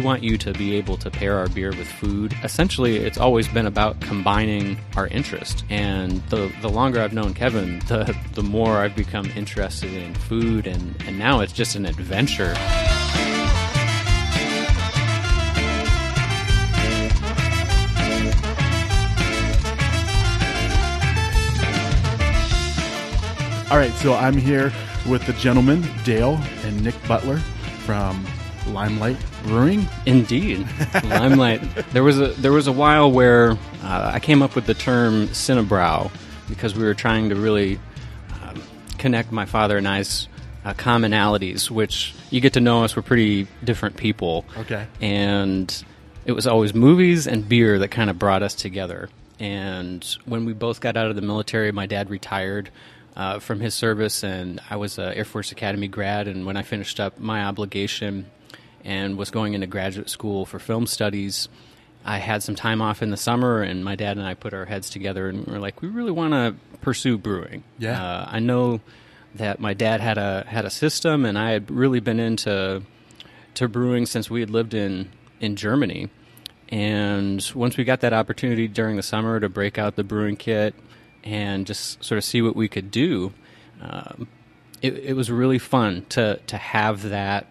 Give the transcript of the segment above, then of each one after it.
we want you to be able to pair our beer with food. Essentially, it's always been about combining our interest. And the, the longer I've known Kevin, the, the more I've become interested in food, and, and now it's just an adventure. All right, so I'm here with the gentlemen, Dale and Nick Butler from Limelight Brewing. Indeed, limelight. There was a there was a while where uh, I came up with the term CineBrew because we were trying to really um, connect my father and I's uh, commonalities, which you get to know us. We're pretty different people. Okay. and it was always movies and beer that kind of brought us together. And when we both got out of the military, my dad retired uh, from his service, and I was an Air Force Academy grad. And when I finished up my obligation and was going into graduate school for film studies, I had some time off in the summer, and my dad and I put our heads together and we were like, we really want to pursue brewing. Yeah. Uh, I know that my dad had a had a system, and I had really been into to brewing since we had lived in in Germany. And once we got that opportunity during the summer to break out the brewing kit and just sort of see what we could do, um, it, it was really fun to to have that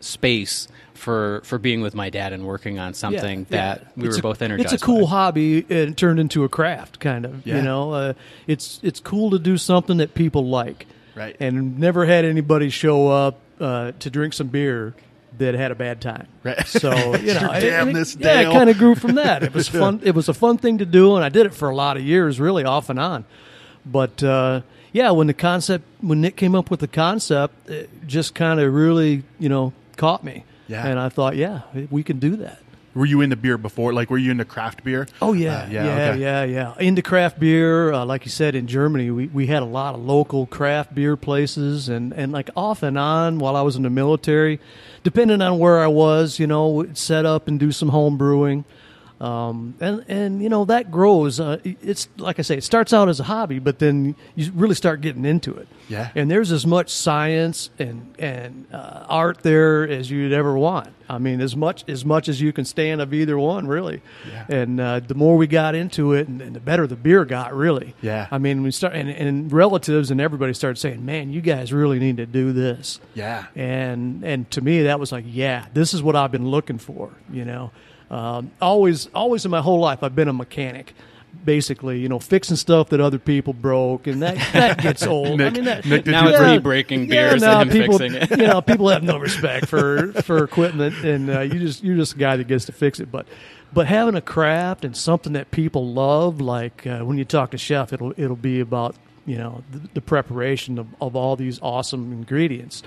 space for for being with my dad and working on something Yeah, that yeah. we It's were a- both energized. It's a cool by. hobby and turned into a craft, kind of. Yeah. You know, uh, it's it's cool to do something that people like, Right. And never had anybody show up uh, to drink some beer that had a bad time. Right. So you know, Damn it, this yeah, Dale. it kind of grew from that. It was fun. It was a fun thing to do, and I did it for a lot of years, really off and on. But uh, yeah, when the concept, when Nick came up with the concept, it just kind of really, you know, caught me. Yeah. And I thought, yeah, we can do that. Were you into beer before? Like, were you into craft beer? Oh yeah, Uh, yeah, yeah, yeah, okay. yeah, yeah. Into craft beer, uh, like you said, in Germany, we, we had a lot of local craft beer places, and, and like off and on while I was in the military, depending on where I was, you know, set up and do some home brewing, um, and and you know that grows. Uh, it's like I say, it starts out as a hobby, but then you really start getting into it. Yeah. And there's as much science and and uh, art there as you'd ever want. I mean, as much as much as you can stand of either one, really. Yeah. And uh, the more we got into it, and, and the better the beer got, really. Yeah. I mean, we start and, and relatives and everybody started saying, "Man, you guys really need to do this." Yeah. And and to me, that was like, yeah, this is what I've been looking for. You know, um, always always in my whole life, I've been a mechanic. Basically, you know, fixing stuff that other people broke, and that that gets old. I mean, that, Nick, Now it's me breaking beers now and people, fixing it. you know, people have no respect for for equipment, and uh, you just you're just a guy that gets to fix it. But but having a craft and something that people love, like uh, when you talk to chef, it'll it'll be about you know the, the preparation of, of all these awesome ingredients,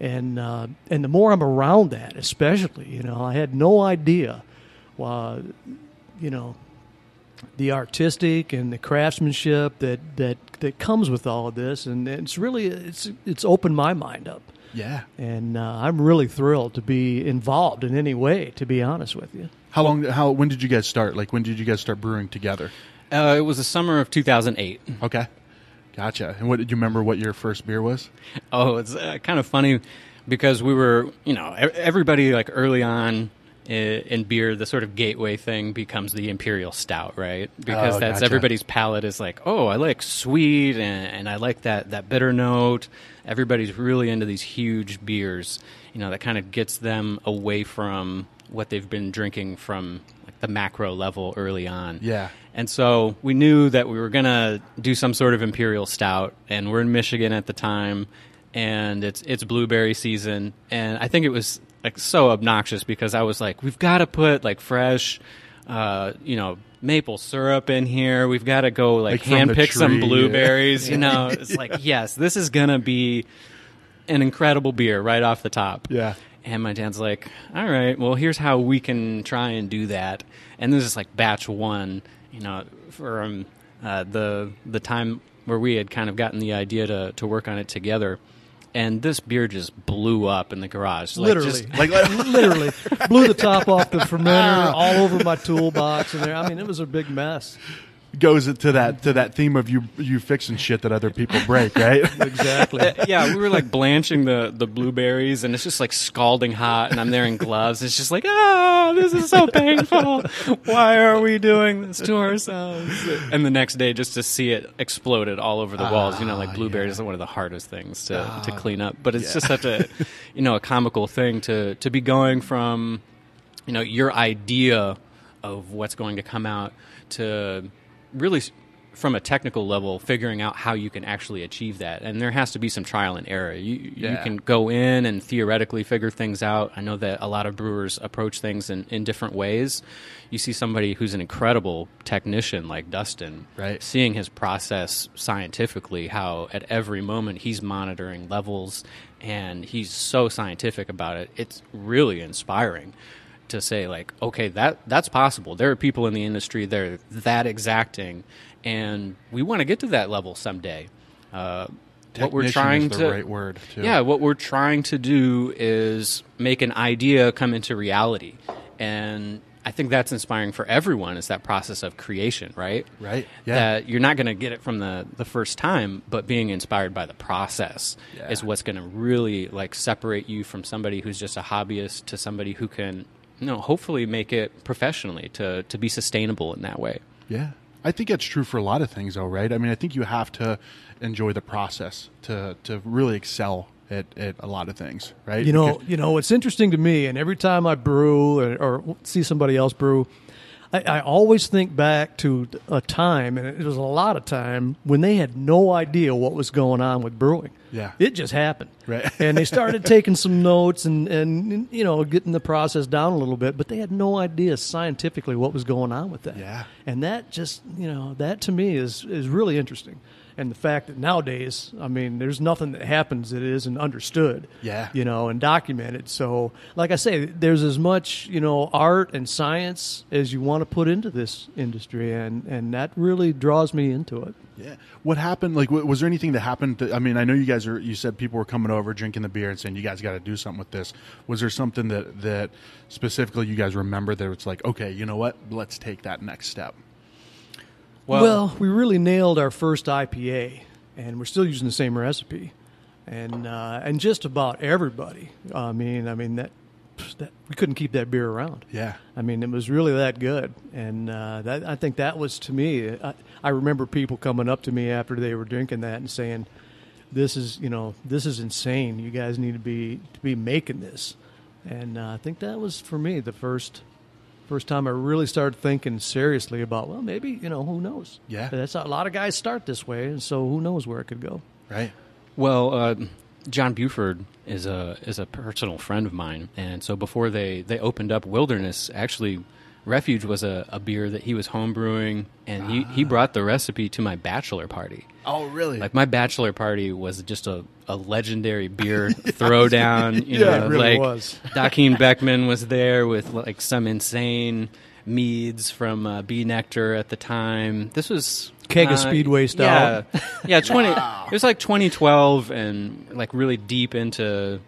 and uh, and the more I'm around that, especially, you know, I had no idea, uh, you know, the artistic and the craftsmanship that that that comes with all of this, and it's really it's it's opened my mind up, Yeah. and uh, I'm really thrilled to be involved in any way. To be honest with you, How long? How? When did you guys start? Like, when did you guys start brewing together? Uh, it was the summer of 2008. Okay. Gotcha. And what did you remember? What your first beer was? Oh, it's uh, kind of funny because we were, you know, e- everybody like early on i- in beer, the sort of gateway thing becomes the imperial stout, right? Because Oh, that's gotcha. everybody's palate is like, oh, I like sweet and, and I like that that bitter note. Everybody's really into these huge beers, you know, that kind of gets them away from what they've been drinking from like the macro level early on. Yeah. And so we knew that we were going to do some sort of imperial stout and we're in Michigan at the time and it's it's blueberry season and I think it was like so obnoxious because I was like we've got to put like fresh uh, you know maple syrup in here. We've got to go like, Like from hand the pick some blueberries, you know. It's like yes, this is going to be an incredible beer right off the top. Yeah. And my dad's like, all right, well, here's how we can try and do that. And this is like batch one, you know, from uh, the the time where we had kind of gotten the idea to, to work on it together. And this beer just blew up in the garage. Like, literally, just- Like, literally blew the top off the fermenter all over my toolbox, and there. I mean, it was a big mess. Goes to that to that theme of you you fixing shit that other people break, right? exactly. Uh, yeah, we were like blanching the, the blueberries, and it's just like scalding hot, and I'm there in gloves. It's just like, ah, this is so painful. Why are we doing this to ourselves? And the next day, just to see it exploded all over the ah, walls. You know, like blueberries are one of the hardest things to, ah, to clean up. But it's just such a, you know, a comical thing to to be going from, you know, your idea of what's going to come out to really from a technical level figuring out how you can actually achieve that. And there has to be some trial and error. You, you can go in and theoretically figure things out. I know that a lot of brewers approach things in, in different ways. You see somebody who's an incredible technician like dustin Right. seeing his process scientifically how at every moment he's monitoring levels and he's so scientific about it it's really inspiring to say like okay that that's possible there are people in the industry that are that exacting and we want to get to that level someday uh, what we're trying is the to right word, too. yeah what we're trying to do is make an idea come into reality and i think that's inspiring for everyone is that process of creation right Right, yeah. that you're not going to get it from the, the first time but being inspired by the process Yeah. is what's going to really like separate you from somebody who's just a hobbyist to somebody who can you know hopefully make it professionally to to be sustainable in that way Yeah. I think that's true for a lot of things, though, right? I mean, I think you have to enjoy the process to, to really excel at, at a lot of things, right? You know, Because- you know, it's interesting to me, and every time I brew or, or see somebody else brew, I, I always think back to a time, and it was a lot of time when they had no idea what was going on with brewing. Yeah. it just happened, Right. and they started taking some notes and and you know getting the process down a little bit, but they had no idea scientifically what was going on with that. Yeah. and that just you know that to me is is really interesting. And the fact that nowadays, I mean, there's nothing that happens that isn't understood Yeah. you know, and documented. So, like I say, there's as much you know art and science as you want to put into this industry, and and that really draws me into it. Yeah. What happened? Like, was there anything that happened? To, I mean, I know you guys are. You said people were coming over, drinking the beer, and saying you guys got to do something with this. Was there something that that specifically you guys remember that it's like, okay, you know what? Let's take that next step. Well, we really nailed our first IPA, and we're still using the same recipe, and uh, and just about everybody. I mean, I mean that, that we couldn't keep that beer around. Yeah. I mean, it was really that good, and uh, that I think that was to me. I, I remember people coming up to me after they were drinking that and saying, "This is you know this is insane. You guys need to be to be making this," and uh, I think that was for me the first first time I really started thinking seriously about well maybe you know who knows Yeah. that's a lot of guys start this way, and so who knows where it could go. Right. Well, uh, John Buford is a is a personal friend of mine, and so before they they opened up Wilderness, actually, Refuge was a, a beer that he was homebrewing, and he he brought the recipe to my bachelor party. Oh, really? Like my bachelor party was just a, a legendary beer throwdown. You Yeah, know, it really like was. Dakeem Beckman was there with like some insane meads from uh, Bee Nectar at the time. This was Keg of uh, Speedway Yeah, style. yeah. yeah. Twenty. It was like 2012, and like really deep into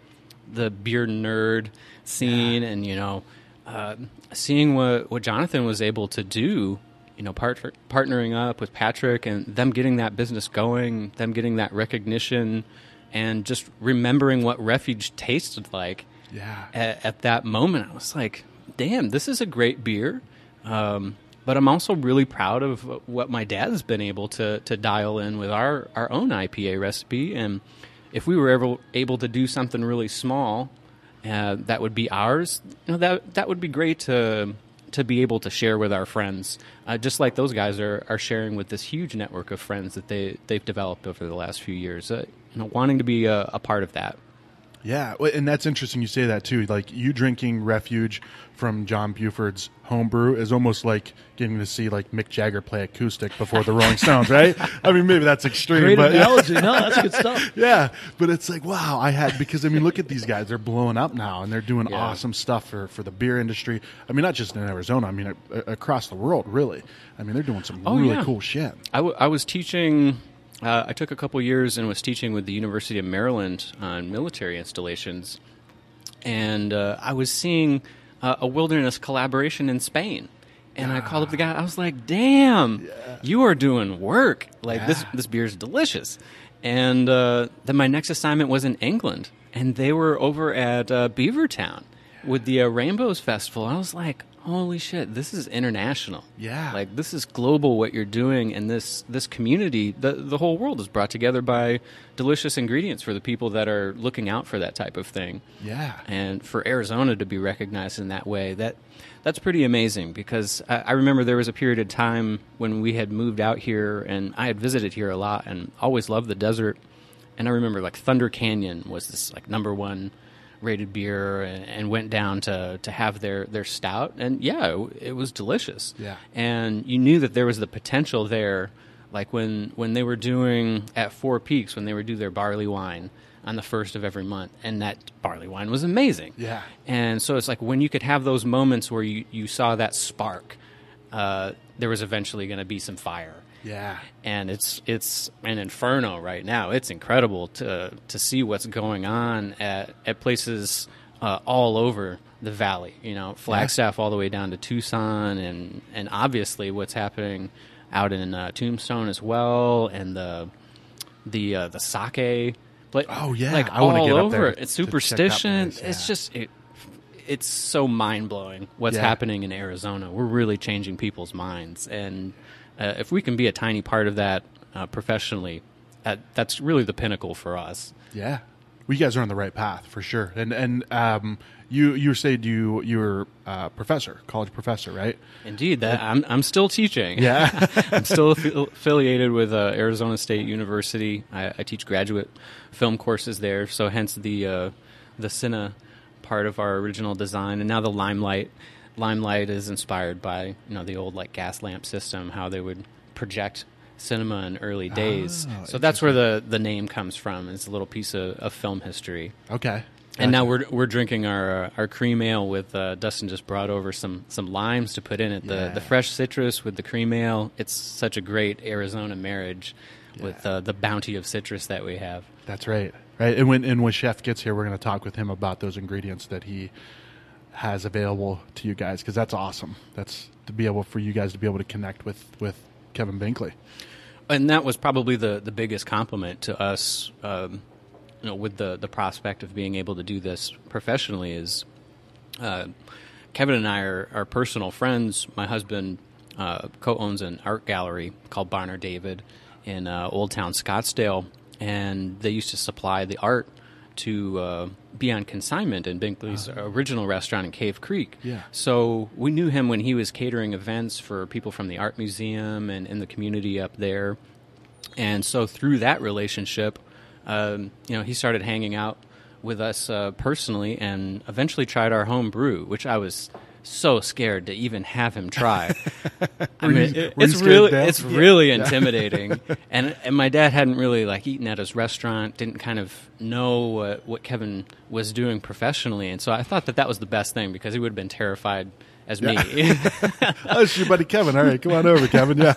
the beer nerd scene, and you know, uh, seeing what what Jonathan was able to do. You know, part, partnering up with Patrick and them getting that business going, them getting that recognition, and just remembering what Refuge tasted like yeah. at, at that moment, I was like, damn, this is a great beer. Um, but I'm also really proud of what my dad's been able to, to dial in with our, our own IPA recipe. And if we were ever able to do something really small uh, that would be ours, you know, that, that would be great to, to be able to share with our friends, uh, just like those guys are, are sharing with this huge network of friends that they, they've developed over the last few years. Uh, you know, wanting to be a, a part of that. Yeah, and that's interesting you say that too. Like you drinking Refuge from John Buford's homebrew is almost like getting to see like Mick Jagger play acoustic before the Rolling Stones, right? I mean, maybe that's extreme, Great but analogy. No, that's good stuff. yeah, but it's like wow, I had because I mean, look at these guys; they're blowing up now, and they're doing Yeah. awesome stuff for for the beer industry. I mean, not just in Arizona. I mean, a, a- across the world, really. I mean, they're doing some Oh, really yeah. cool shit. I, w- I was teaching. Uh, I took a couple years and was teaching with the University of Maryland on military installations, and uh, I was seeing uh, a wilderness collaboration in Spain, And I called up the guy. I was like, "Damn, you are doing work. Like this Yeah. this beer is delicious." And uh, then my next assignment was in England, and they were over at uh, Beavertown with the uh, Rainbows Festival. I was like, "Holy shit, this is international! Yeah. like this is global. What you're doing, and this this community, the the whole world is brought together by delicious ingredients for the people that are looking out for that type of thing." Yeah. and for Arizona to be recognized in that way, that that's pretty amazing. Because I, I remember there was a period of time when we had moved out here, and I had visited here a lot, and always loved the desert. And I remember like Thunder Canyon was this like number one rated beer, and, and went down to to have their their stout, and yeah, it, it was delicious. Yeah. and you knew that there was the potential there. Like when when they were doing at Four Peaks, when they would do their barley wine on the first of every month, and that barley wine was amazing. Yeah. And so it's like when you could have those moments where you, you saw that spark, uh, there was eventually going to be some fire. Yeah. And it's it's an inferno right now. It's incredible to to see what's going on at at places uh, all over the valley. You know, Flagstaff all the way down to Tucson, and and obviously what's happening out in uh, Tombstone as well, and the the uh, the sake. Like, Oh, yeah. like I all get up over it. It's superstition. place, It's just it, it's so mind blowing what's Yeah. happening in Arizona. We're really changing people's minds, and uh, if we can be a tiny part of that uh, professionally, uh, that's really the pinnacle for us. Yeah. Well, you guys are on the right path for sure. And and um, you you said you you were a professor, college professor, right? Indeed, that I'm I'm still teaching. Yeah. I'm still affi- affiliated with uh, Arizona State University. I, I teach graduate film courses there, so hence the uh, the Cine part of our original design, and now the Limelight. Limelight is inspired by you know the old like gas lamp system, how they would project cinema in early days. Oh, so that's where the the name comes from. It's a little piece of, of film history. Okay. And now we're we're drinking our uh, our cream ale with uh, Dustin just brought over some some limes to put in it. The Yeah. the fresh citrus with the cream ale. It's such a great Arizona marriage with uh, the bounty of citrus that we have. That's right. Right. And when and when Chef gets here, we're going to talk with him about those ingredients that he has available to you guys because that's awesome. That's to be able for you guys to be able to connect with with Kevin Binkley. And that was probably the the biggest compliment to us. Um, you know, with the the prospect of being able to do this professionally is uh, Kevin and I are, are personal friends. My husband uh, co-owns an art gallery called Bonner David in uh, Old Town Scottsdale, and they used to supply the art to uh, be on consignment in Binkley's original restaurant in Cave Creek. Yeah. So we knew him when he was catering events for people from the art museum and in the community up there. And so through that relationship, um, you know, he started hanging out with us uh, personally, and eventually tried our home brew, which I was so scared to even have him try. I mean, you- it- it's really death? it's really intimidating, and and my dad hadn't really like eaten at his restaurant, didn't kind of know what, what Kevin was doing professionally, and so I thought that that was the best thing because he would have been terrified as me. oh, it's your buddy Kevin. All right, come on over, Kevin. Yeah.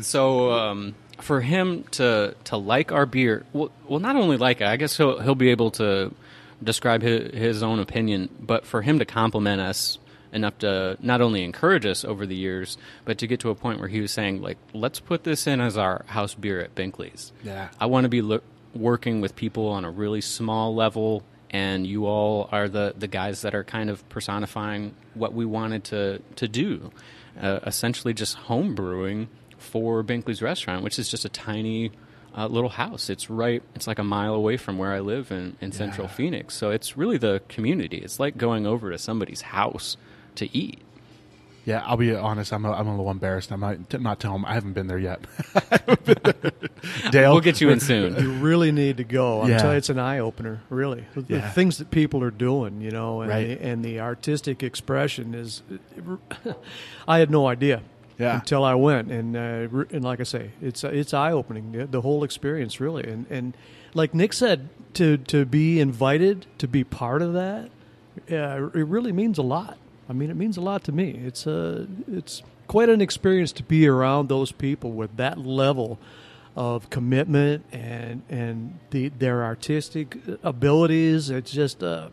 So um, for him to to like our beer, well, well, not only like it, I guess he'll he'll be able to describe his, his own opinion, but for him to compliment us enough to not only encourage us over the years, but to get to a point where he was saying like, let's put this in as our house beer at Binkley's. Yeah. I want to be lo- working with people on a really small level, and you all are the, the guys that are kind of personifying what we wanted to to do, uh, essentially just home brewing for Binkley's restaurant, which is just a tiny uh, little house. It's right, it's like a mile away from where I live in, in Central Phoenix. So it's really the community. It's like going over to somebody's house to eat. Yeah, I'll be honest. I'm a, I'm a little embarrassed. I might t- not tell him. I haven't been there yet. Dale, We'll get you in soon. You really need to go. I'm Yeah. telling you, it's an eye opener. Really, the Yeah. things that people are doing, you know, and Right. the, and the artistic expression is. I had no idea. Yeah. Until I went, and uh, and like I say, it's it's eye opening. The, the whole experience, really, and and like Nick said, to to be invited to be part of that, uh, it really means a lot. I mean, it means a lot to me. It's a it's quite an experience to be around those people with that level of commitment and and the, their artistic abilities. It's just, uh,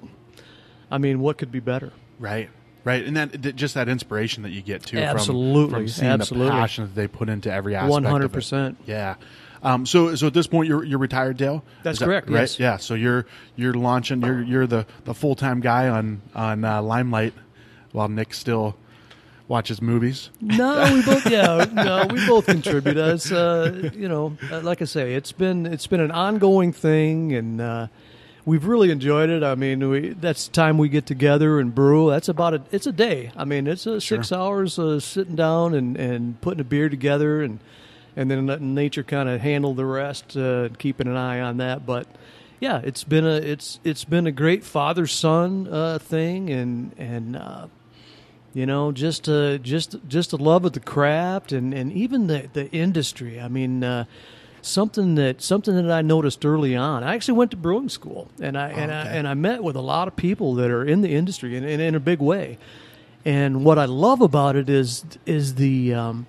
I mean, what could be better? Right. Right, and that th- just that inspiration that you get too Absolutely, from, from seeing absolutely. the passion that they put into every aspect. 100%. Yeah. Um, so, so at this point, you're you're retired, Dale. That's that correct, Right. yes. Yeah. So you're you're launching. You're you're the, the full time guy on on uh, Limelight, while Nick still watches movies. No, we both yeah, no, we both contribute. As uh, you know, uh, like I say, it's been it's been an ongoing thing, and uh, we've really enjoyed it. I mean, we that's the time we get together and brew. That's about a it's a day. I mean, it's a six hours uh, sitting down and and putting a beer together, and and then letting nature kind of handle the rest, uh, keeping an eye on that. But yeah, it's been a it's it's been a great father son uh, thing, and and. Uh, you know just uh, just just a love of the craft and, and even the, the industry i mean uh, something that something that i noticed early on. I actually went to brewing school and i and i and i met with a lot of people that are in the industry and, and in a big way. And what i love about it is is the um,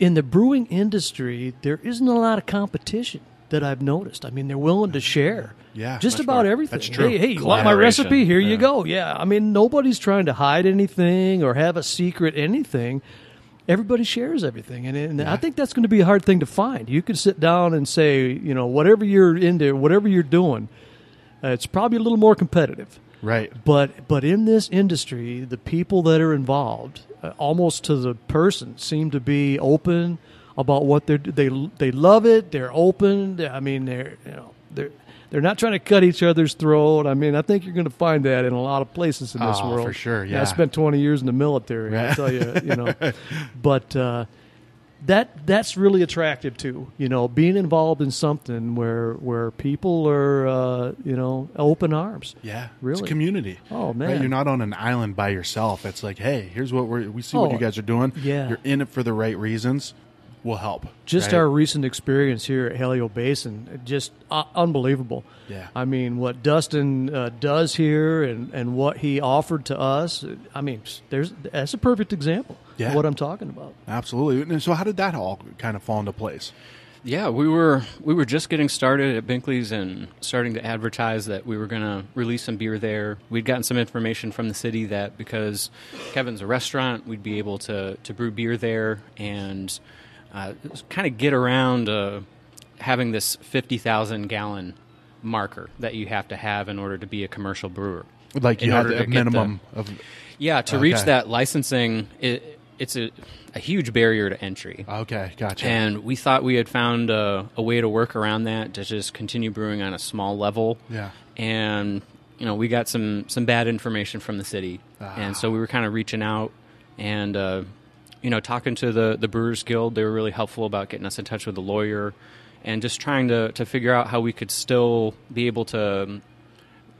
in the brewing industry there isn't a lot of competition that i've noticed. I mean they're willing to share Yeah, just about more. everything. That's true. hey hey you want my recipe? Here you go. Yeah i mean nobody's trying to hide anything or have a secret anything everybody shares everything and, and i think that's going to be a hard thing to find. You could sit down and say you know whatever you're into whatever you're doing uh, it's probably a little more competitive. Right. but but in this industry the people that are involved uh, almost to the person seem to be open about what they're they they love it they're open i mean they're you know they're they're not trying to cut each other's throat. I mean, I think you're going to find that in a lot of places in this Oh, world. for sure, I yeah. I spent 20 years in the military. I Right. tell you, you know, but uh, that that's really attractive too. You know, being involved in something where where people are, uh, you know, open arms. Yeah. It's Really? a community. Oh, Right? man. You're not on an island by yourself. It's like, hey, here's what we're we see what Oh, you guys are doing. yeah. You're in it for the right reasons. We'll help. Just right? our recent experience here at Helio Basin, just uh, unbelievable. Yeah. I mean, what Dustin uh, does here and, and what he offered to us, I mean, there's that's a perfect example Yeah. of what I'm talking about. Absolutely. And so how did that all kind of fall into place? Yeah, we were we were just getting started at Binkley's and starting to advertise that we were going to release some beer there. We'd gotten some information from the city that because Kevin's a restaurant, we'd be able to to brew beer there and uh, kind of get around uh, having this fifty thousand gallon marker that you have to have in order to be a commercial brewer. Like In you order a to the- minimum of Yeah, to Okay. reach that licensing, it, it's a, a huge barrier to entry. Okay, gotcha. And we thought we had found a, a way to work around that to just continue brewing on a small level. Yeah. And you know, we got some some bad information from the city, Ah. and so we were kind of reaching out and uh, you know talking to the the Brewers Guild. They were really helpful about getting us in touch with a lawyer and just trying to to figure out how we could still be able to um,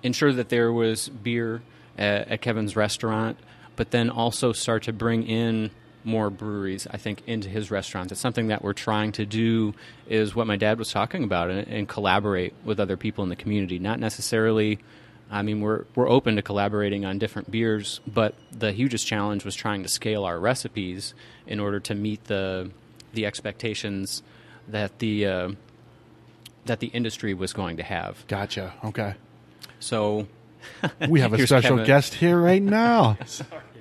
ensure that there was beer at, at Kevin's restaurant, but then also start to bring in more breweries. I think into his restaurant. It's something that we're trying to do. Is what my dad was talking about, and, and collaborate with other people in the community. Not necessarily. I mean, we're we're open to collaborating on different beers, but the hugest challenge was trying to scale our recipes in order to meet the the expectations that the uh, that the industry was going to have. gotcha. Okay. So We have a special Kevin. guest here right now.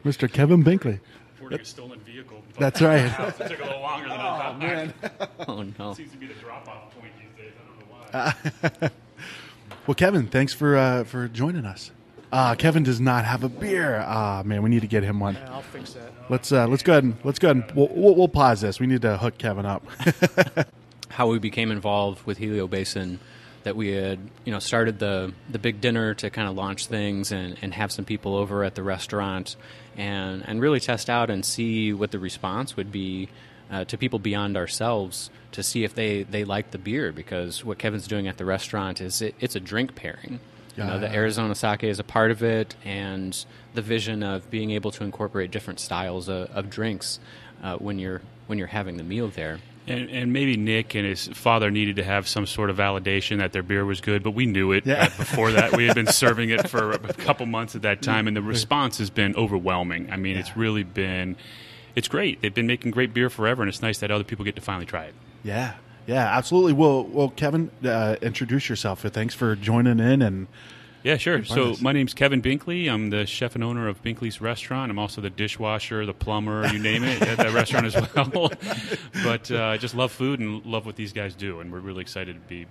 Mr. Kevin Binkley. reporting a stolen vehicle. but That's right. It took a little longer than I thought. Oh no! Seems to be the drop-off point these days. I don't know why. Well, Kevin, thanks for uh, for joining us. Uh, Kevin does not have a beer. Ah, man, we need to get him one. I'll fix that. Let's uh, let's go ahead and let's go ahead and we'll, we'll, we'll pause this. We need to hook Kevin up. How we became involved with Helio Basin, that we had you know started the the big dinner to kind of launch things and, and have some people over at the restaurant and and really test out and see what the response would be uh, to people beyond ourselves to see if they they like the beer because what Kevin's doing at the restaurant is it, it's a drink pairing. You know, the Yeah. Arizona sake is a part of it, and the vision of being able to incorporate different styles of, of drinks uh, when you're when you're having the meal there. And, and maybe Nick and his father needed to have some sort of validation that their beer was good, but we knew it Yeah. uh, before that. We had been serving it for a couple months at that time, and the response has been overwhelming. I mean, it's really been, it's great. They've been making great beer forever, and it's nice that other people get to finally try it. yeah, yeah, absolutely. Well, well, Kevin, uh, introduce yourself. Thanks for joining in and Yeah, sure. So my name's Kevin Binkley. I'm the chef and owner of Binkley's Restaurant. I'm also the dishwasher, the plumber, you name it, at that restaurant as well. but uh, I just love food and love what these guys do, and we're really excited to be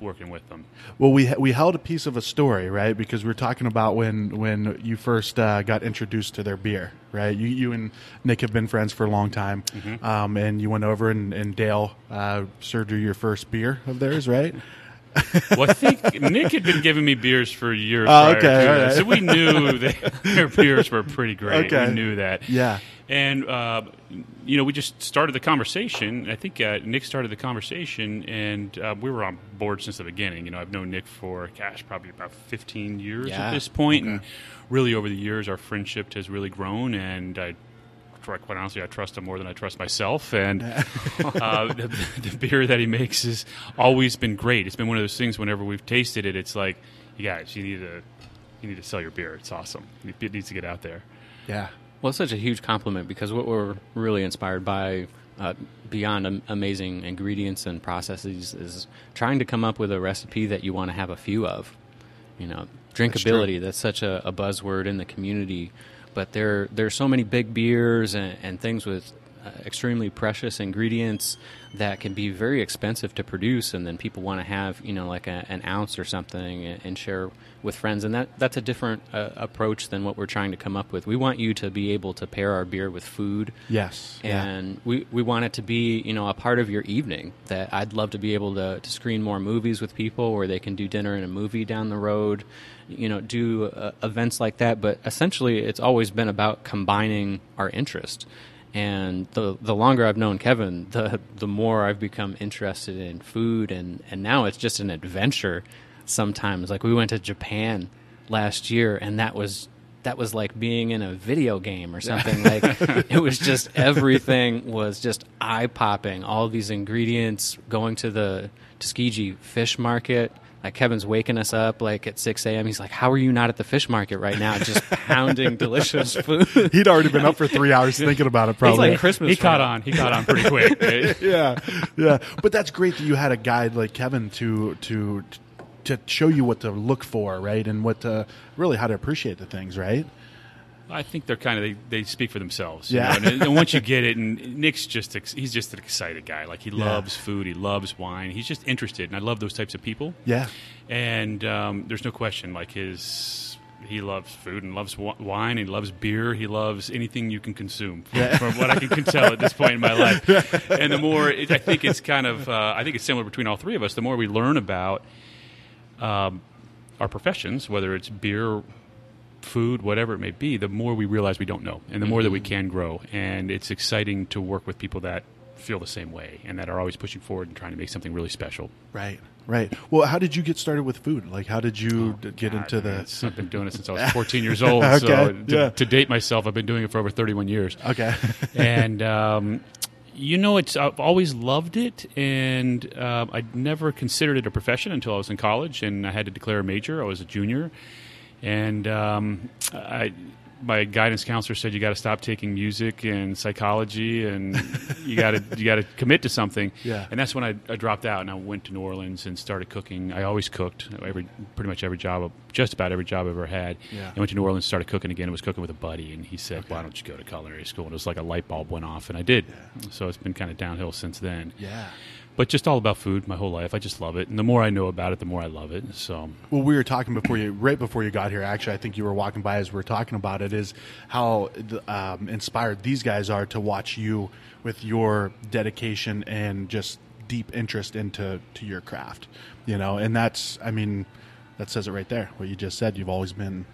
working with them. Well, we we held a piece of a story, right? Because we were talking about when when you first uh, got introduced to their beer, right? You you and Nick have been friends for a long time, Mm-hmm. um, and you went over and, and Dale uh, served you your first beer of theirs, right? Well, I think Nick had been giving me beers for years. Oh, okay, right. so we knew that their beers were pretty great. Okay. We knew that. Yeah. And uh, you know, we just started the conversation. I think uh, Nick started the conversation, and uh, we were on board since the beginning. You know, I've known Nick for gosh, probably about fifteen years Yeah. at this point, and really over the years, our friendship has really grown. And I, quite honestly, I trust him more than I trust myself. And uh, the, the beer that he makes has always been great. It's been one of those things. Whenever we've tasted it, it's like, you guys, you need to. You need to sell your beer. It's awesome. It needs to get out there. Yeah. Well, it's such a huge compliment because what we're really inspired by, uh, beyond am- amazing ingredients and processes, is trying to come up with a recipe that you want to have a few of. You know, drinkability. That's, such a, a buzzword in the community, but there there are so many big beers and, and things with extremely precious ingredients that can be very expensive to produce, and then people want to have you know like a, an ounce or something and, and share with friends, and that that's a different uh, approach than what we're trying to come up with. We want you to be able to pair our beer with food, Yes. yeah. and we, we want it to be you know a part of your evening that i'd love to be able to, to screen more movies with people where they can do dinner and a movie down the road you know do uh, events like that but essentially it's always been about combining our interest and the the longer I've known Kevin, the the more I've become interested in food, and and now it's just an adventure. Sometimes, like we went to Japan last year, and that was that was like being in a video game or something. like it was just everything was just eye popping. All these ingredients, going to the Tsukiji fish market. Like Kevin's waking us up like at six a.m. He's like, "How are you not at the fish market right now, just pounding delicious food?" He'd already been up for three hours thinking about it. It's Probably. like Christmas. He for caught him. on. He caught on pretty quick. right? yeah, yeah. But that's great that you had a guide like Kevin to to to show you what to look for, right, and what to really how to appreciate the things, right? I think they're kind of they, they speak for themselves. Yeah. You know? and, and once you get it, and Nick's just ex- he's just an excited guy. Like he Yeah. loves food, he loves wine. He's just interested, and I love those types of people. Yeah, And um, there's no question, like his he loves food and loves w- wine and loves beer. He loves anything you can consume, from, from what I can, can tell at this point in my life. And the more it, I think it's kind of uh, I think it's similar between all three of us. The more we learn about um, our professions, whether it's beer, food, whatever it may be, the more we realize we don't know, and the more that we can grow. And it's exciting to work with people that feel the same way and that are always pushing forward and trying to make something really special. right, right. Well, how did you get started with food? Like, how did you d- get God, into the? it's- I've been doing it since I was 14 years old. Okay, So to, yeah. to date myself, I've been doing it for over 31 years. Okay, and um, you know, it's I've always loved it, and um, I never considered it a profession until I was in college, and I had to declare a major. I was a junior, and um, I. My guidance counselor said you got to stop taking music and psychology, and you got to you got to commit to something. Yeah. And that's when I, I dropped out and I went to New Orleans and started cooking. I always cooked every pretty much every job, just about every job I ever had. Yeah. I went to New Orleans, and started cooking again. I was cooking with a buddy, and he said, "Why don't you go to culinary school?" And it was like a light bulb went off, and I did. So it's been kind of downhill since then. yeah. But just all about food my whole life. I just love it, and the more I know about it, the more I love it. So Well, we were talking before you, right before you got here. Actually, I think you were walking by as we were talking about it. Is how um, inspired these guys are to watch you with your dedication and just deep interest into to your craft. You know, and that's, I mean, that says it right there. What you just said. You've always been.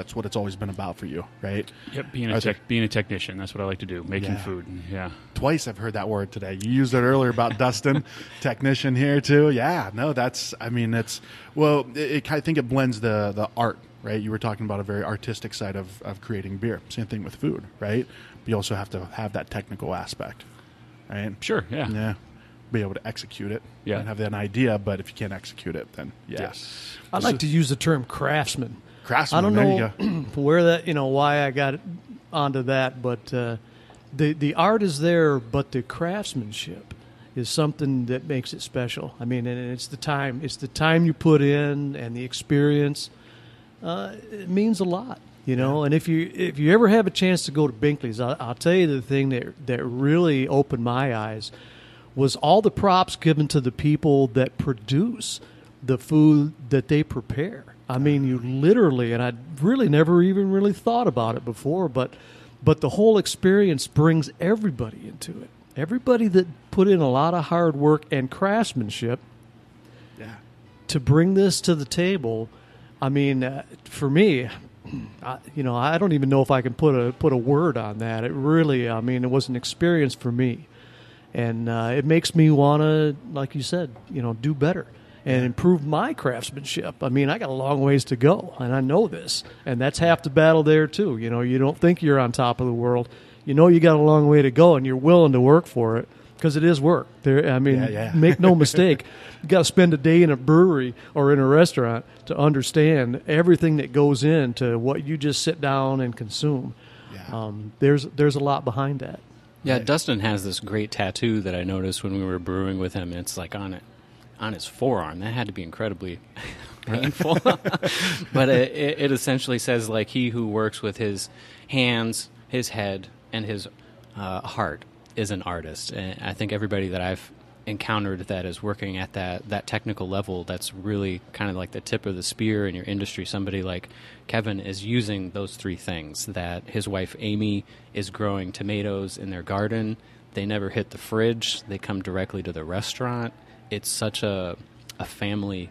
That's what it's always been about for you, right? Yep, being a Are there- being a technician. That's what I like to do. Making Yeah. food. Yeah. Twice I've heard that word today. You used it earlier about Dustin, technician here too. Yeah, no, that's. I mean, it's well. It, it, I think it blends the the art, right? You were talking about a very artistic side of of creating beer. Same thing with food, right? But you also have to have that technical aspect, right? Sure. Yeah. Yeah. Be able to execute it. Yeah. And have an idea, but if you can't execute it, then yeah. Yes. I'd like to use the term craftsman. Craftsman. I don't know where that you know why I got onto that, but uh, the the art is there, but the craftsmanship is something that makes it special. I mean, and it's the time it's the time you put in and the experience uh, it means a lot. You know, and if you if you ever have a chance to go to Binkley's, I'll, I'll tell you the thing that that really opened my eyes was all the props given to the people that produce the food that they prepare. I mean, you literally, and I really never even really thought about it before, but but the whole experience brings everybody into it. Everybody that put in a lot of hard work and craftsmanship Yeah. to bring this to the table. I mean, uh, for me, I, you know, I don't even know if I can put a put a word on that. It really, I mean, it was an experience for me, and uh, it makes me want to, like you said, you know, do better and improve my craftsmanship. I mean, I got a long ways to go, and I know this, and that's half the battle there too. You know, you don't think you're on top of the world. You know, you got a long way to go, and you're willing to work for it because it is work. There, I mean, Yeah, yeah. make no mistake. You got to spend a day in a brewery or in a restaurant to understand everything that goes into what you just sit down and consume. Yeah. Um, there's there's a lot behind that. Yeah, Dustin has this great tattoo that I noticed when we were brewing with him. It's like on it, on his forearm. That had to be incredibly painful. but it, it, it essentially says like he who works with his hands, his head, and his uh, heart is an artist. And I think everybody that I've encountered that is working at that that technical level that's really kind of like the tip of the spear in your industry somebody like Kevin is using those three things that his wife Amy is growing tomatoes in their garden they never hit the fridge they come directly to the restaurant it's such a a family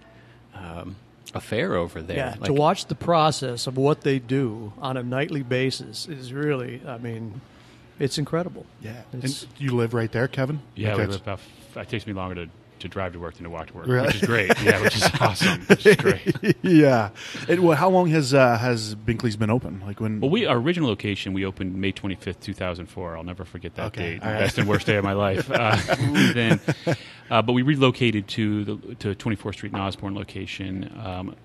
um, affair over there Yeah, Like, to watch the process of what they do on a nightly basis is really, I mean, it's incredible. Yeah. It's- and you live right there, Kevin? Yeah, Like we live about. It takes me longer to, to drive to work than to walk to work, Really? which is great. Yeah, which is awesome. Which is great. yeah. And, well, how long has uh, has Binkley's been open? Like when? Well, we our original location we opened May twenty fifth, two thousand four. I'll never forget that Okay, date. right. Best and worst day of my life. Uh, then, uh, but we relocated to the to twenty fourth Street and Osborn location um,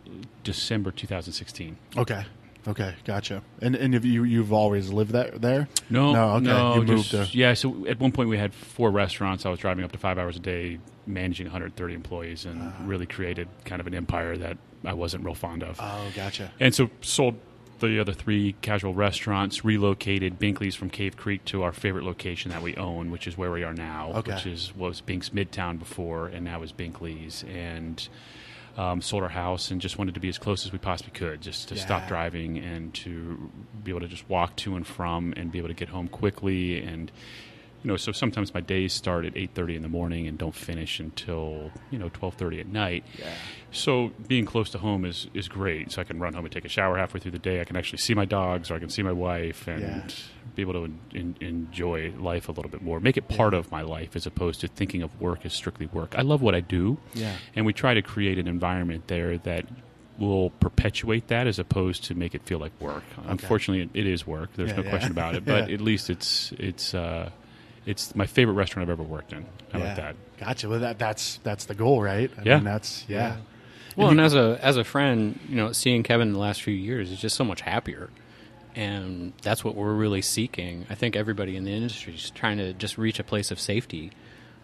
December two thousand sixteen. okay. Okay. Gotcha. And and have you you've always lived that there? No, No. Okay. no, you moved just- yeah. So at one point we had four restaurants. I was driving up to five hours a day, managing 130 employees, and Ah. really created kind of an empire that I wasn't real fond of. Oh, gotcha. And so sold the other three casual restaurants, relocated Binkley's from Cave Creek to our favorite location that we own, which is where we are now, Okay. which is was Binks Midtown before, and now is Binkley's, and um, sold our house and just wanted to be as close as we possibly could, just to Yeah. stop driving and to be able to just walk to and from and be able to get home quickly and. You know, so sometimes my days start at eight thirty in the morning and don't finish until you know twelve thirty at night. Yeah. So being close to home is, is great. So I can run home and take a shower halfway through the day. I can actually see my dogs, or I can see my wife, and Yeah. Be able to en- enjoy life a little bit more. Make it part of my life as opposed to thinking of work as strictly work. I love what I do, Yeah. and we try to create an environment there that will perpetuate that as opposed to make it feel like work. Unfortunately, it, it is work. There's Yeah, no yeah. question about it. But Yeah. at least it's it's uh, it's my favorite restaurant I've ever worked in. How yeah. about that? Gotcha. Well, that that's that's the goal, right? I Yeah. Mean, that's yeah. Well, and as a as a friend, you know, seeing Kevin in the last few years is just so much happier, and that's what we're really seeking. I think everybody in the industry is trying to just reach a place of safety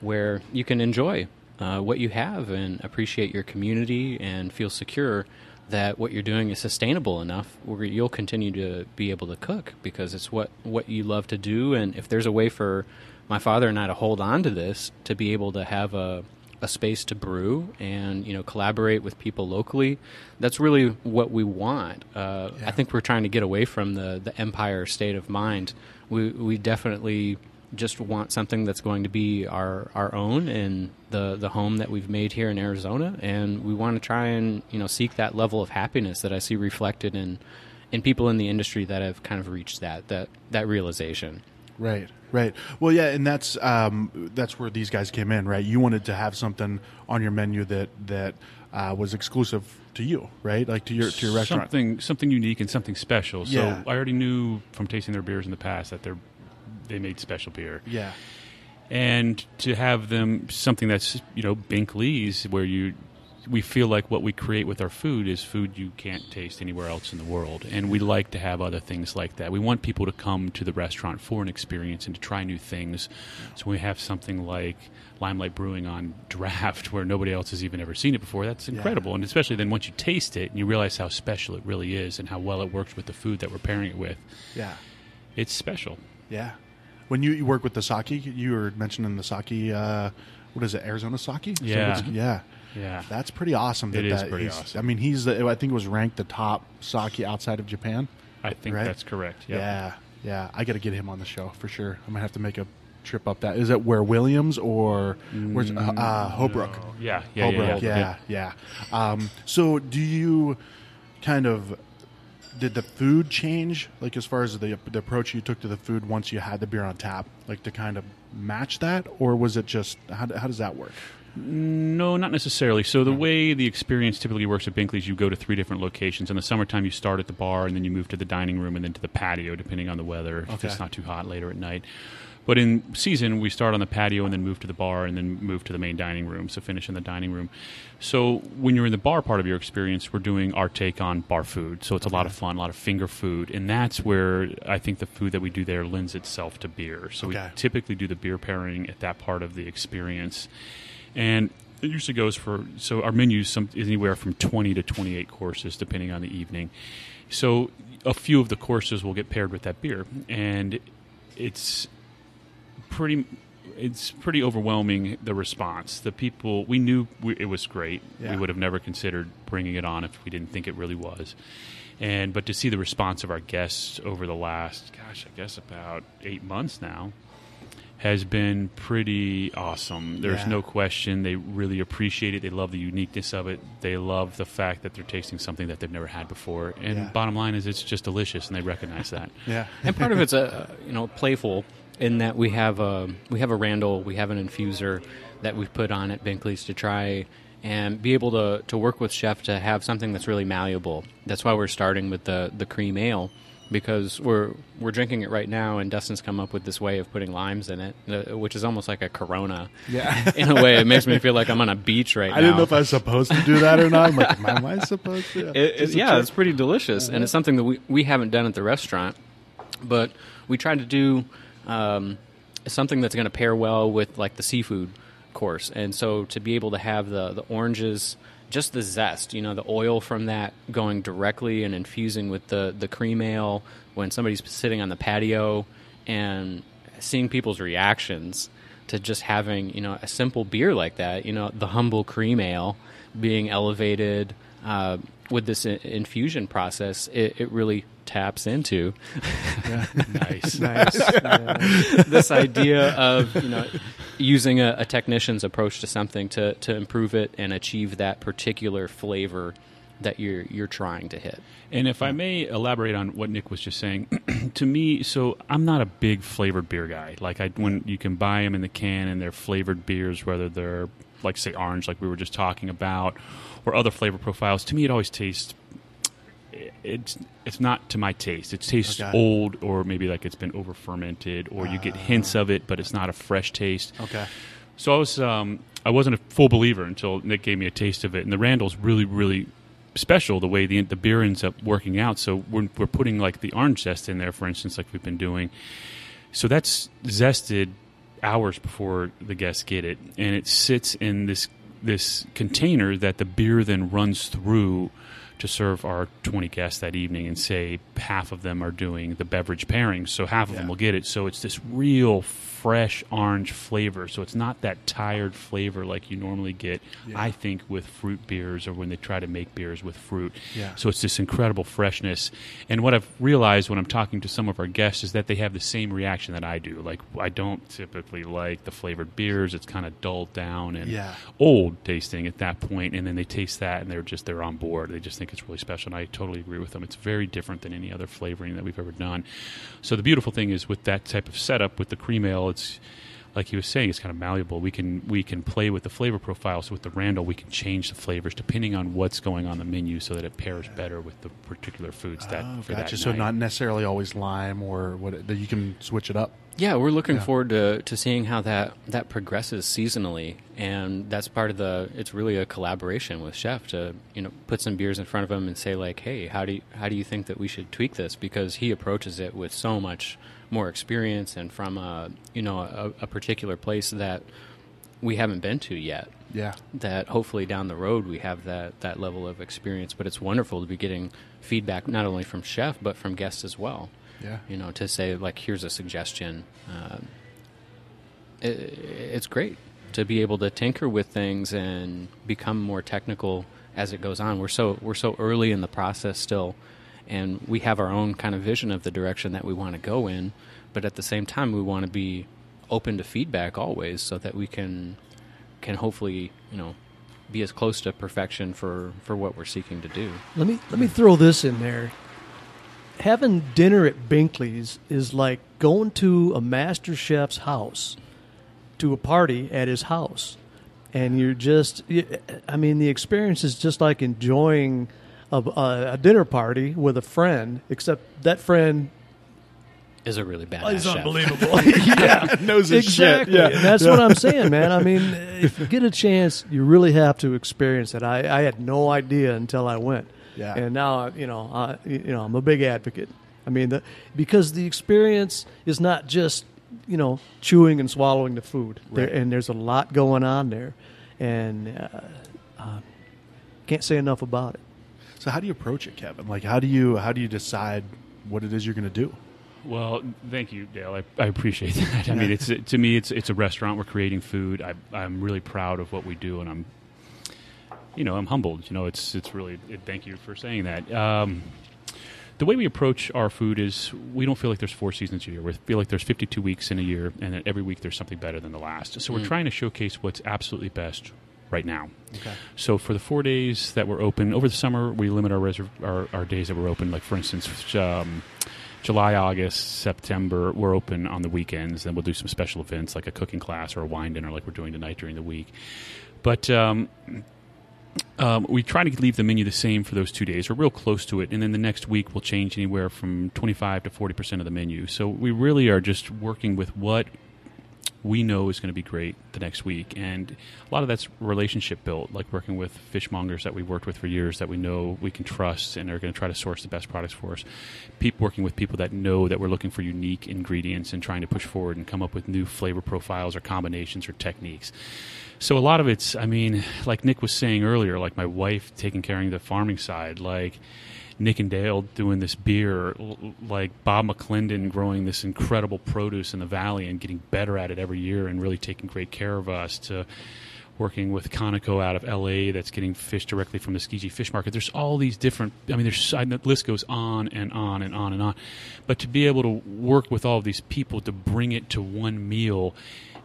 where you can enjoy uh, what you have and appreciate your community and feel secure that what you're doing is sustainable enough where you'll continue to be able to cook because it's what what you love to do. And if there's a way for my father and I to hold on to this to be able to have a a space to brew and you know collaborate with people locally. That's really what we want. Uh, Yeah. I think we're trying to get away from the the empire state of mind. We we definitely just want something that's going to be our our own and the the home that we've made here in Arizona, and we want to try and you know seek that level of happiness that I see reflected in in people in the industry that have kind of reached that that that realization. Right, right. Well, yeah, and that's um, that's where these guys came in, right? You wanted to have something on your menu that that uh, was exclusive to you, right? Like to your to your restaurant. Something something unique and something special. So Yeah. I already knew from tasting their beers in the past that they're they made special beer, Yeah, and to have them something that's you know Binkley's where you we feel like what we create with our food is food you can't taste anywhere else in the world, and we like to have other things like that. We want people to come to the restaurant for an experience and to try new things. So we have something like Limelight Brewing on draft, where nobody else has even ever seen it before. That's incredible, and especially then once you taste it and you realize how special it really is and how well it works with the food that we're pairing it with, Yeah. it's special. Yeah. When you, you work with the sake, you were mentioning the sake. Uh, what is it? Arizona sake. Yeah. what's- yeah. Yeah, That's pretty awesome. That It is that pretty awesome. I mean, he's the, I think it was ranked the top sake outside of Japan. I think Right? that's correct. Yep. Yeah. Yeah. I got to get him on the show for sure. I might have to make a trip up that. Is it where Williams or where's uh, uh, Holbrook? No. Yeah, yeah, Holbrook. yeah, Yeah. Yeah. Um, so do you kind of did the food change like as far as the, the approach you took to the food once you had the beer on tap like to kind of match that or was it just how, how does that work No, not necessarily. So the way the experience typically works at Binkley's, you go to three different locations. In the summertime, you start at the bar, and then you move to the dining room, and then to the patio, depending on the weather. If Okay. it's not too hot later at night. But in season, we start on the patio and then move to the bar and then move to the main dining room. So finish in the dining room. So when you're in the bar part of your experience, we're doing our take on bar food. So it's a lot of fun, a lot of finger food, and that's where I think the food that we do there lends itself to beer. So Okay. we typically do the beer pairing at that part of the experience, and it usually goes for so our menus some is anywhere from 20 to 28 courses depending on the evening. So a few of the courses will get paired with that beer, and it's pretty it's pretty overwhelming the response the people we knew we, it was great Yeah. we would have never considered bringing it on if we didn't think it really was and but to see the response of our guests over the last gosh i guess about eight months now has been pretty awesome. There's Yeah. no question they really appreciate it. They love the uniqueness of it. They love the fact that they're tasting something that they've never had before. And Yeah. bottom line is it's just delicious and they recognize that. Yeah. And part of it's a you know playful in that we have a we have a Randall, we have an infuser that we've put on at Binkley's to try and be able to to work with chef to have something that's really malleable. That's why we're starting with the the cream ale because we're we're drinking it right now and Dustin's come up with this way of putting limes in it, uh, which is almost like a Corona. yeah In a way, it makes me feel like I'm on a beach right now. i didn't know if i was supposed to do that or not i'm like am i supposed to It, it, yeah, check. it's pretty delicious, and it's something that we, we haven't done at the restaurant, but we tried to do um, something that's going to pair well with like the seafood course, and so to be able to have the the oranges, just the zest, you know, the oil from that going directly and infusing with the the cream ale when somebody's sitting on the patio and seeing people's reactions to just having you know a simple beer like that you know the humble cream ale being elevated uh, with this i- infusion process it, it really taps into nice Nice. Yeah. this idea of you know using a, a technician's approach to something to, to improve it and achieve that particular flavor that you're you're trying to hit And if I may elaborate on what Nick was just saying, to me, so I'm not a big flavored beer guy. Like I, when you can buy them in the can and they're flavored beers, whether they're like say orange, like we were just talking about, or other flavor profiles. To me, it always tastes. It's it's not to my taste. It tastes Okay. old, or maybe like it's been over fermented, or you get hints of it, but it's not a fresh taste. okay So I was um, I wasn't a full believer until Nick gave me a taste of it, and the Randall's really really special the way the the beer ends up working out. So we're we're putting like the orange zest in there, for instance, like we've been doing. So that's zested hours before the guests get it, and it sits in this this container that the beer then runs through to serve our 20 guests that evening and say half of them are doing the beverage pairing so half of them will get it. So it's this real fresh orange flavor. So it's not that tired flavor like you normally get i think with fruit beers or when they try to make beers with fruit. Yeah. so it's this incredible freshness. And what i've realized when i'm talking to some of our guests is that they have the same reaction that i do. Like i don't typically like the flavored beers. It's kind of dulled down and Yeah. old tasting at that point. point and then they taste that and they're just they're on board. They just think it's really special and i totally agree with them. It's very different than any other flavoring that we've ever done. So the beautiful thing is with that type of setup with the cream ale it's like he was saying it's kind of malleable we can we can play with the flavor profile so with the randall we can change the flavors depending on what's going on the menu so that it pairs better with the particular foods that oh, for gotcha that so night. not necessarily always lime or what that you can switch it up Yeah, we're looking Yeah. forward to, to seeing how that, that progresses seasonally, and that's part of the. It's really a collaboration with chef to you know put some beers in front of him and say like, hey, how do you, how do you think that we should tweak this? Because he approaches it with so much more experience and from a you know a, a particular place that we haven't been to yet. Yeah. That hopefully down the road we have that that level of experience. But it's wonderful to be getting feedback not only from chef but from guests as well Yeah. you know, to say like, here's a suggestion. Um, it, it's great to be able to tinker with things and become more technical as it goes on. We're so we're so early in the process still, and we have our own kind of vision of the direction that we want to go in. But at the same time, we want to be open to feedback always, so that we can can hopefully you know be as close to perfection for for what we're seeking to do. Let me let me throw this in there. Having dinner at Binkley's is like going to a master chef's house to a party at his house, and you're just. I mean, the experience is just like enjoying a, a, a dinner party with a friend, except that friend Is a really bad. is chef. unbelievable. yeah, Knows his exactly. shit. Yeah. And that's what I'm saying, man. I mean, if you get a chance, you really have to experience it. I, I had no idea until I went. Yeah. And now, you know, I, you know, I'm a big advocate. I mean, the, because the experience is not just, you know, chewing and swallowing the food. There, Right. and there's a lot going on there, and uh, uh, can't say enough about it. So how do you approach it, Kevin? Like how do you how do you decide what it is you're going to do? Well, thank you, Dale. I, I appreciate that. I mean, it's to me, it's it's a restaurant. We're creating food. I, I'm really proud of what we do, and I'm, you know, I'm humbled. You know, it's it's really. It, thank you for saying that. Um, the way we approach our food is we don't feel like there's four seasons a year. We feel like there's 52 weeks in a year, and that every week there's something better than the last. So we're trying to showcase what's absolutely best right now. Okay. So for the four days that we're open over the summer, we limit our reserv- our, our days that we're open. Like for instance, um, July, August, September, we're open on the weekends. Then we'll do some special events like a cooking class or a wine dinner, like we're doing tonight during the week. But um, um, we try to leave the menu the same for those two days. We're real close to it, and then the next week we'll change anywhere from twenty-five to forty percent of the menu. So we really are just working with what we know is going to be great the next week. And a lot of that's relationship built, like working with fishmongers that we've worked with for years that we know we can trust and are going to try to source the best products for us. Peop working with people that know that we're looking for unique ingredients and trying to push forward and come up with new flavor profiles or combinations or techniques. So a lot of it's, I mean, like Nick was saying earlier, like my wife taking care of the farming side, like Nick and Dale doing this beer, like Bob McClendon growing this incredible produce in the valley and getting better at it every year and really taking great care of us to working with Conoco out of LA that's getting fish directly from the Tsukiji fish market. There's all these different, I mean, there's, the list goes on and on and on and on. But to be able to work with all of these people to bring it to one meal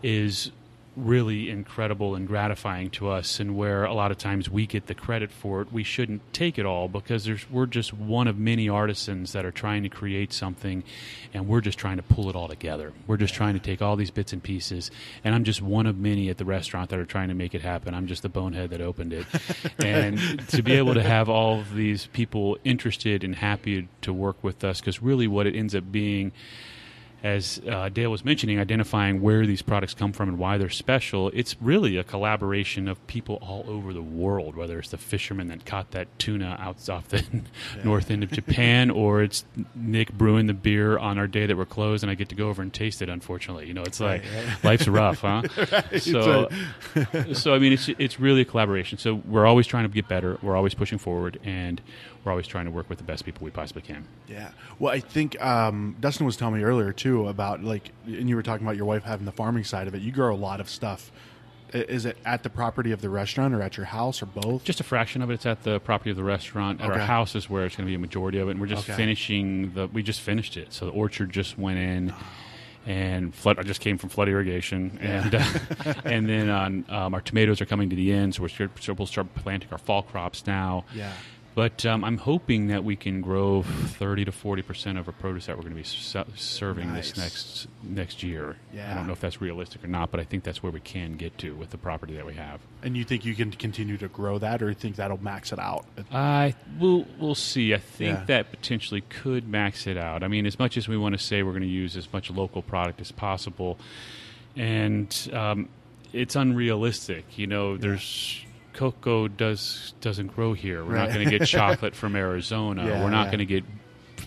is really incredible and gratifying to us and where a lot of times we get the credit for it we shouldn't take it all because there's we're just one of many artisans that are trying to create something and we're just trying to pull it all together. We're just trying to take all these bits and pieces and I'm just one of many at the restaurant that are trying to make it happen. I'm just the bonehead that opened it. And to be able to have all of these people interested and happy to work with us because really what it ends up being as uh, Dale was mentioning, identifying where these products come from and why they're special, it's really a collaboration of people all over the world, whether it's the fishermen that caught that tuna out off the north end of Japan, or it's Nick brewing the beer on our day that we're closed and I get to go over and taste it, unfortunately. You know, it's like, life's rough, huh? So, so, I mean, it's, it's really a collaboration. So we're always trying to get better. We're always pushing forward, and we're always trying to work with the best people we possibly can. Yeah. Well, I think um, Dustin was telling me earlier too about like, and you were talking about your wife having the farming side of it. You grow a lot of stuff. I- Is it at the property of the restaurant or at your house or both? Just a fraction of it. It's at the property of the restaurant. At our house is where it's going to be a majority of it. And we're just Okay. finishing the. We just finished it, so the orchard just went in, and flood. I just came from flood irrigation, and uh, and then on um, our tomatoes are coming to the end, so we're so we'll start planting our fall crops now. yeah. But um, I'm hoping that we can grow 30 to 40 percent of our produce that we're going to be ser- serving Nice. this next next year. Yeah. I don't know if that's realistic or not, but I think that's where we can get to with the property that we have. And you think you can continue to grow that, or you think that'll max it out? I we'll we'll see. I think Yeah. that potentially could max it out. I mean, as much as we want to say we're going to use as much local product as possible, and um, it's unrealistic. You know, there's cocoa does doesn't grow here. We're Right. not going to get chocolate from Arizona. Yeah, we're not yeah. going to get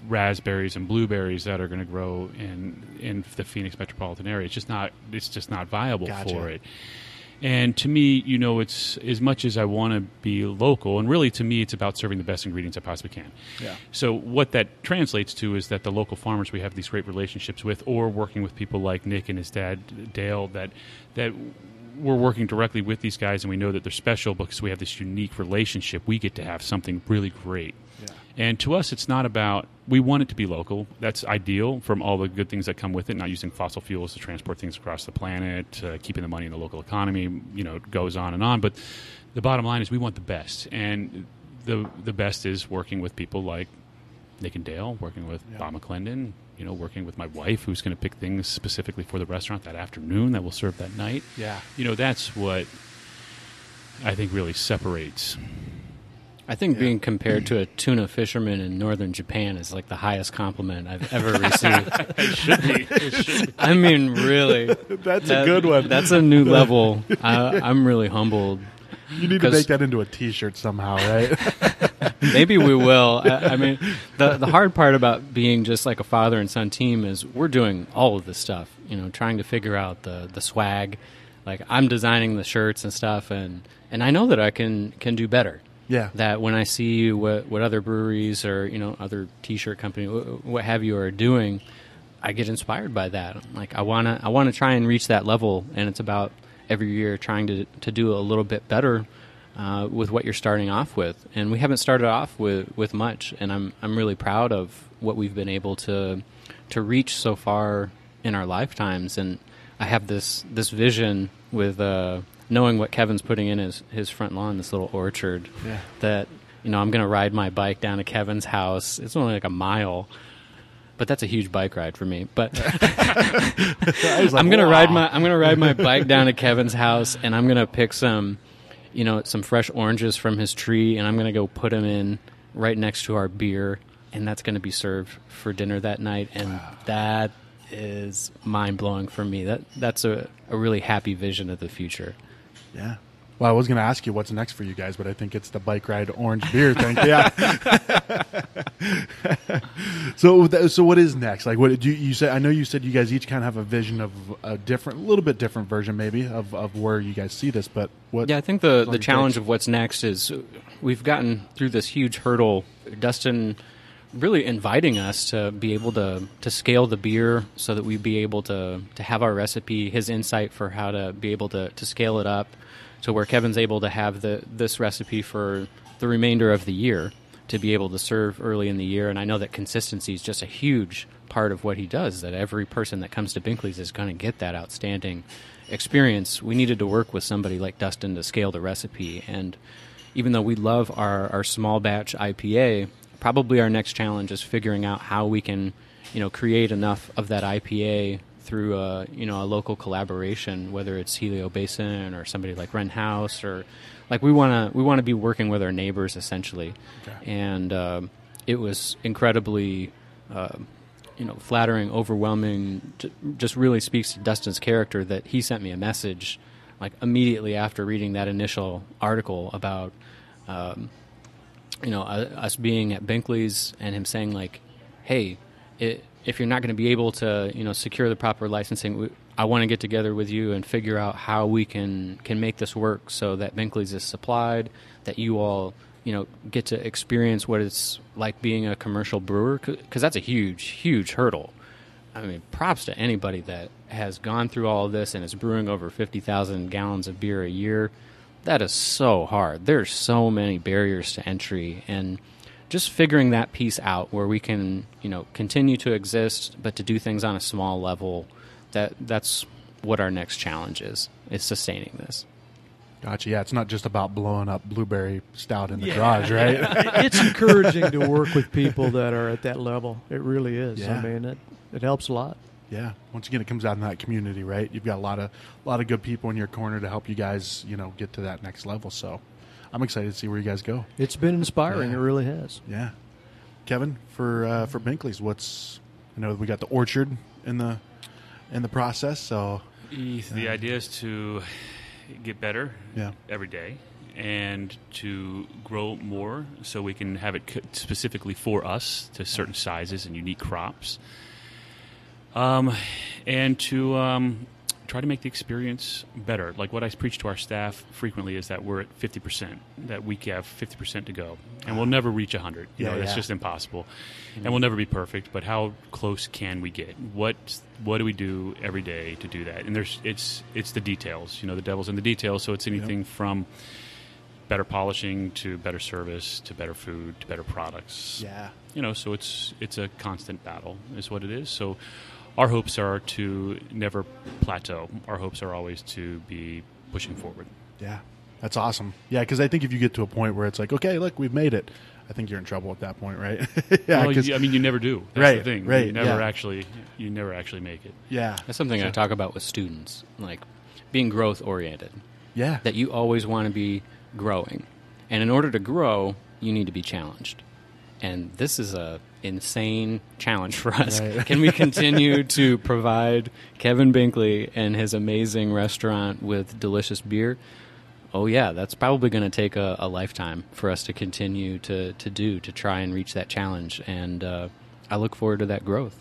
raspberries and blueberries that are going to grow in in the Phoenix metropolitan area. It's just not it's just not viable Gotcha. for it. And to me, you know, it's as much as I want to be local, and really to me, it's about serving the best ingredients I possibly can. Yeah. So what that translates to is that the local farmers we have these great relationships with, or working with people like Nick and his dad Dale, that that we're working directly with these guys, and we know that they're special because we have this unique relationship. We get to have something really great. Yeah. And to us, it's not about, we want it to be local. That's ideal from all the good things that come with it, not using fossil fuels to transport things across the planet, uh, keeping the money in the local economy, you know, it goes on and on. But the bottom line is we want the best. And the, the best is working with people like Nick and Dale, working with Yeah. Bob McClendon, you know, working with my wife who's going to pick things specifically for the restaurant that afternoon that we'll serve that night. Yeah. You know, that's what I think really separates I think Yeah. being compared to a tuna fisherman in northern Japan is like the highest compliment I've ever received. I mean, really. That's a good one. That's a new level. I, I'm really humbled. You need to make that into a T-shirt somehow, right? Maybe we will. I, I mean, the the hard part about being just like a father and son team is we're doing all of this stuff. You know, trying to figure out the the swag. Like I'm designing the shirts and stuff, and and I know that I can can do better. yeah. that when I see what, what other breweries or you know other T-shirt company what have you are doing, I get inspired by that. I'm Like I wanna I wanna try and reach that level, and it's about every year trying to to do a little bit better uh, with what you're starting off with. And we haven't started off with with much, and I'm I'm really proud of what we've been able to to reach so far in our lifetimes. And I have this this vision with. Uh, Knowing what Kevin's putting in his, his front lawn, this little orchard, Yeah. that you know I'm going to ride my bike down to Kevin's house. It's only like a mile, but that's a huge bike ride for me. But I was like, I'm going to wow. ride my I'm going to ride my bike down to Kevin's house, and I'm going to pick some, you know, some fresh oranges from his tree, and I'm going to go put them in right next to our beer, and that's going to be served for dinner that night, and that is mind blowing for me. That that's a, a really happy vision of the future. Yeah. Well, I was going to ask you what's next for you guys, but I think it's the bike ride orange beer thing. Yeah. so, so what is next? Like, what did you you said? I know you said you guys each kind of have a vision of a different, a little bit different version, maybe of, of where you guys see this. But what? Yeah, I think the, the challenge takes. of what's next is we've gotten through this huge hurdle. Dustin really inviting us to be able to, to scale the beer so that we'd be able to, to have our recipe, his insight for how to be able to, to scale it up to where Kevin's able to have the this recipe for the remainder of the year to be able to serve early in the year. And I know that consistency is just a huge part of what he does, that every person that comes to Binkley's is going to get that outstanding experience. We needed to work with somebody like Dustin to scale the recipe. And even though we love our, our small batch IPA, probably our next challenge is figuring out how we can, you know, create enough of that IPA through a you know a local collaboration, whether it's Helio Basin or somebody like Wren House or like we want to we want to be working with our neighbors essentially, Okay. and um, it was incredibly. Uh, you know, flattering, overwhelming. Just really speaks to Dustin's character that he sent me a message, like immediately after reading that initial article about, um, you know, uh, us being at Binkley's and him saying like, "Hey, it, if you're not going to be able to, you know, secure the proper licensing, I want to get together with you and figure out how we can can make this work so that Binkley's is supplied, that you all, you know, get to experience what it's like being a commercial brewer, because that's a huge, huge hurdle. I mean, props to anybody that has gone through all of this and is brewing over 50,000 gallons of beer a year. That is so hard. There's so many barriers to entry and just figuring that piece out where we can, you know, continue to exist but to do things on a small level. That that's what our next challenge is. Is sustaining this. Gotcha. Yeah, it's not just about blowing up blueberry stout in the garage, right? it's encouraging to work with people that are at that level. It really is. Yeah. I mean, it it helps a lot. yeah. Once again, it comes out in that community, right? You've got a lot of a lot of good people in your corner to help you guys, you know, get to that next level. So, I'm excited to see where you guys go. It's been inspiring. Yeah. It really has. Yeah, Kevin for uh, for Binkley's. What's I know we got the orchard in the in the process. So The idea is to get better yeah, every day and to grow more so we can have it c- specifically for us to certain sizes and unique crops. Um, and to um, try to make the experience better. Like what I preach to our staff frequently is that we're at 50%, that we have 50% to go. And we'll never reach 100. You Yeah, know, that's yeah. just impossible. Mm-hmm. And we'll never be perfect, but how close can we get? What what do we do every day to do that? And there's it's it's the details. You know, the devil's in the details, so it's anything from better polishing to better service to better food to better products yeah, you know so it's it's a constant battle is what it is so our hopes are to never plateau our hopes are always to be pushing forward yeah. That's awesome. Yeah, because I think if you get to a point where it's like, okay, look, we've made it. I think you're in trouble at that point, right? yeah, well, 'cause- you- i mean you never do that's Right, the thing right, you never yeah. actually you never actually make it yeah, That's something I talk about with students, like being growth oriented. yeah, That you always want to be growing, and in order to grow, you need to be challenged. And this is a insane challenge for us. Right. Can we continue to provide Kevin Binkley and his amazing restaurant with delicious beer? Oh yeah, that's probably going to take a, a lifetime for us to continue to, to do to try and reach that challenge. And uh, I look forward to that growth.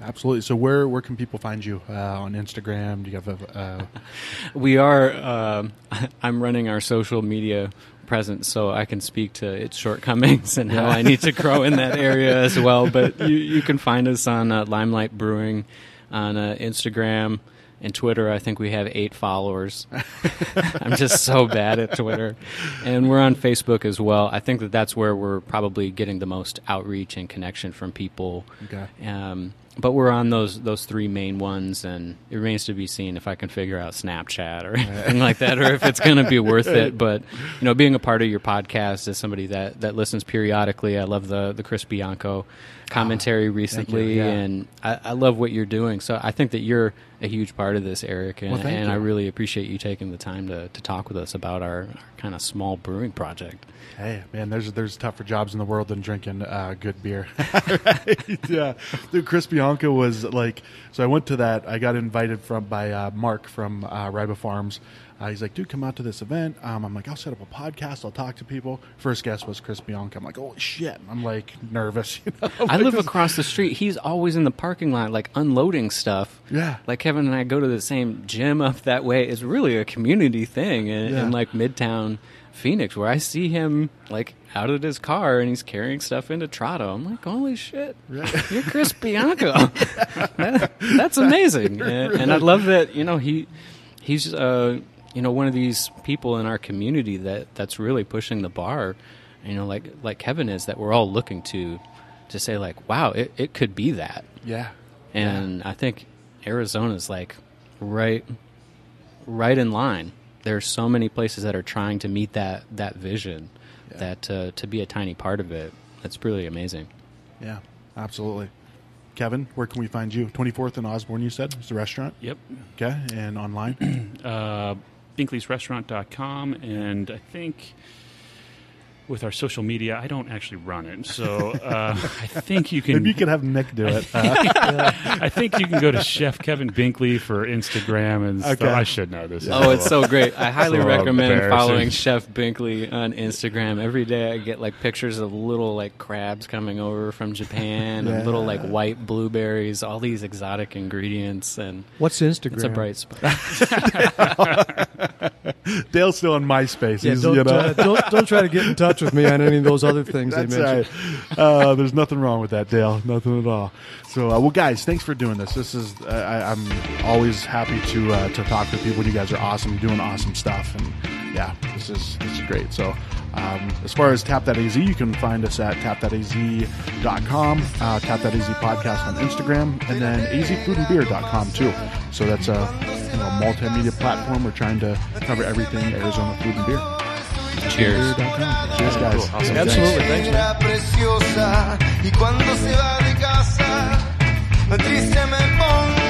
absolutely. So where where can people find you uh, on Instagram? Do you have a uh, We are. um I'm running our social media presence, so I can speak to its shortcomings and how I need to grow in that area as well. But you, you can find us on uh, Limelight Brewing on uh, Instagram and Twitter. I think we have eight followers. I'm just so bad at Twitter, and we're on Facebook as well. I think that that's where we're probably getting the most outreach and connection from people. Okay. Um, but we're on those those three main ones, and it remains to be seen if I can figure out Snapchat or anything like that, or if it's going to be worth it. But you know, being a part of your podcast as somebody that that listens periodically, I love the the Chris Bianco ah, commentary recently, yeah. and I, I love what you're doing. So I think that you're a huge part of this, Eric, and, Well, and I really appreciate you taking the time to to talk with us about our, our kind of small brewing project. Hey man, there's there's tougher jobs in the world than drinking uh, good beer. Right? Yeah, dude, Chris Bianco was like. So I went to that. I got invited from by uh, Mark from uh, Riba Farms. Uh, he's like, dude, come out to this event. Um, I'm like, I'll set up a podcast. I'll talk to people. First guest was Chris Bianco. I'm like, holy shit. I'm like nervous. You know? I live across the street. He's always in the parking lot, like unloading stuff. Yeah. Like Kevin and I go to the same gym up that way. It's really a community thing in, Yeah. in like Midtown Phoenix, where I see him like out of his car and he's carrying stuff into Tratto. I'm like, holy shit, you're Chris Bianco. That- that's amazing, and, and I love that. You know, he he's uh, you know one of these people in our community that that's really pushing the bar. You know, like like Kevin is that we're all looking to to say like, wow, it, it could be that. yeah. And I think Arizona's like right right in line. There's so many places that are trying to meet that that vision Yeah. that uh, to be a tiny part of it. That's really amazing. Yeah. Absolutely. Kevin, where can we find you? 24th and Osborn, you said, It's the restaurant. yep Okay, and online. uh, binkley'srestaurant.com and i think with our social media i don't actually run it so uh, i think you can Maybe you could have Nick do it. Uh, I think you can go to Chef Kevin Binkley for Instagram and stuff. Okay. I should know this. Oh, it's so great. I highly So recommend following Chef Binkley on Instagram. Every day I get like pictures of little like crabs coming over from Japan Yeah. and little like white blueberries, all these exotic ingredients and What's Instagram? it's a bright spot. Dale's still on MySpace. Yeah, don't, you know. uh, don't don't try to get in touch with me on any of those other things they mentioned. right. Uh, there's nothing wrong with that, Dale. Nothing at all. So, uh, well, guys, thanks for doing this. This is I, I'm always happy to uh, to talk with people. You guys are awesome, doing awesome stuff, and yeah, this is this is great. So, um, as far as Tap.az, you can find us at tap.az.com, uh, Tap.az podcast on Instagram, and then azfoodandbeer.com too. So that's a, you know, multimedia platform. We're trying to cover everything Arizona food and beer. Cheers. Cheers, guys. Cool. Awesome. Absolutely. Thanks, man. preciosa y cuando se va de casa tristemente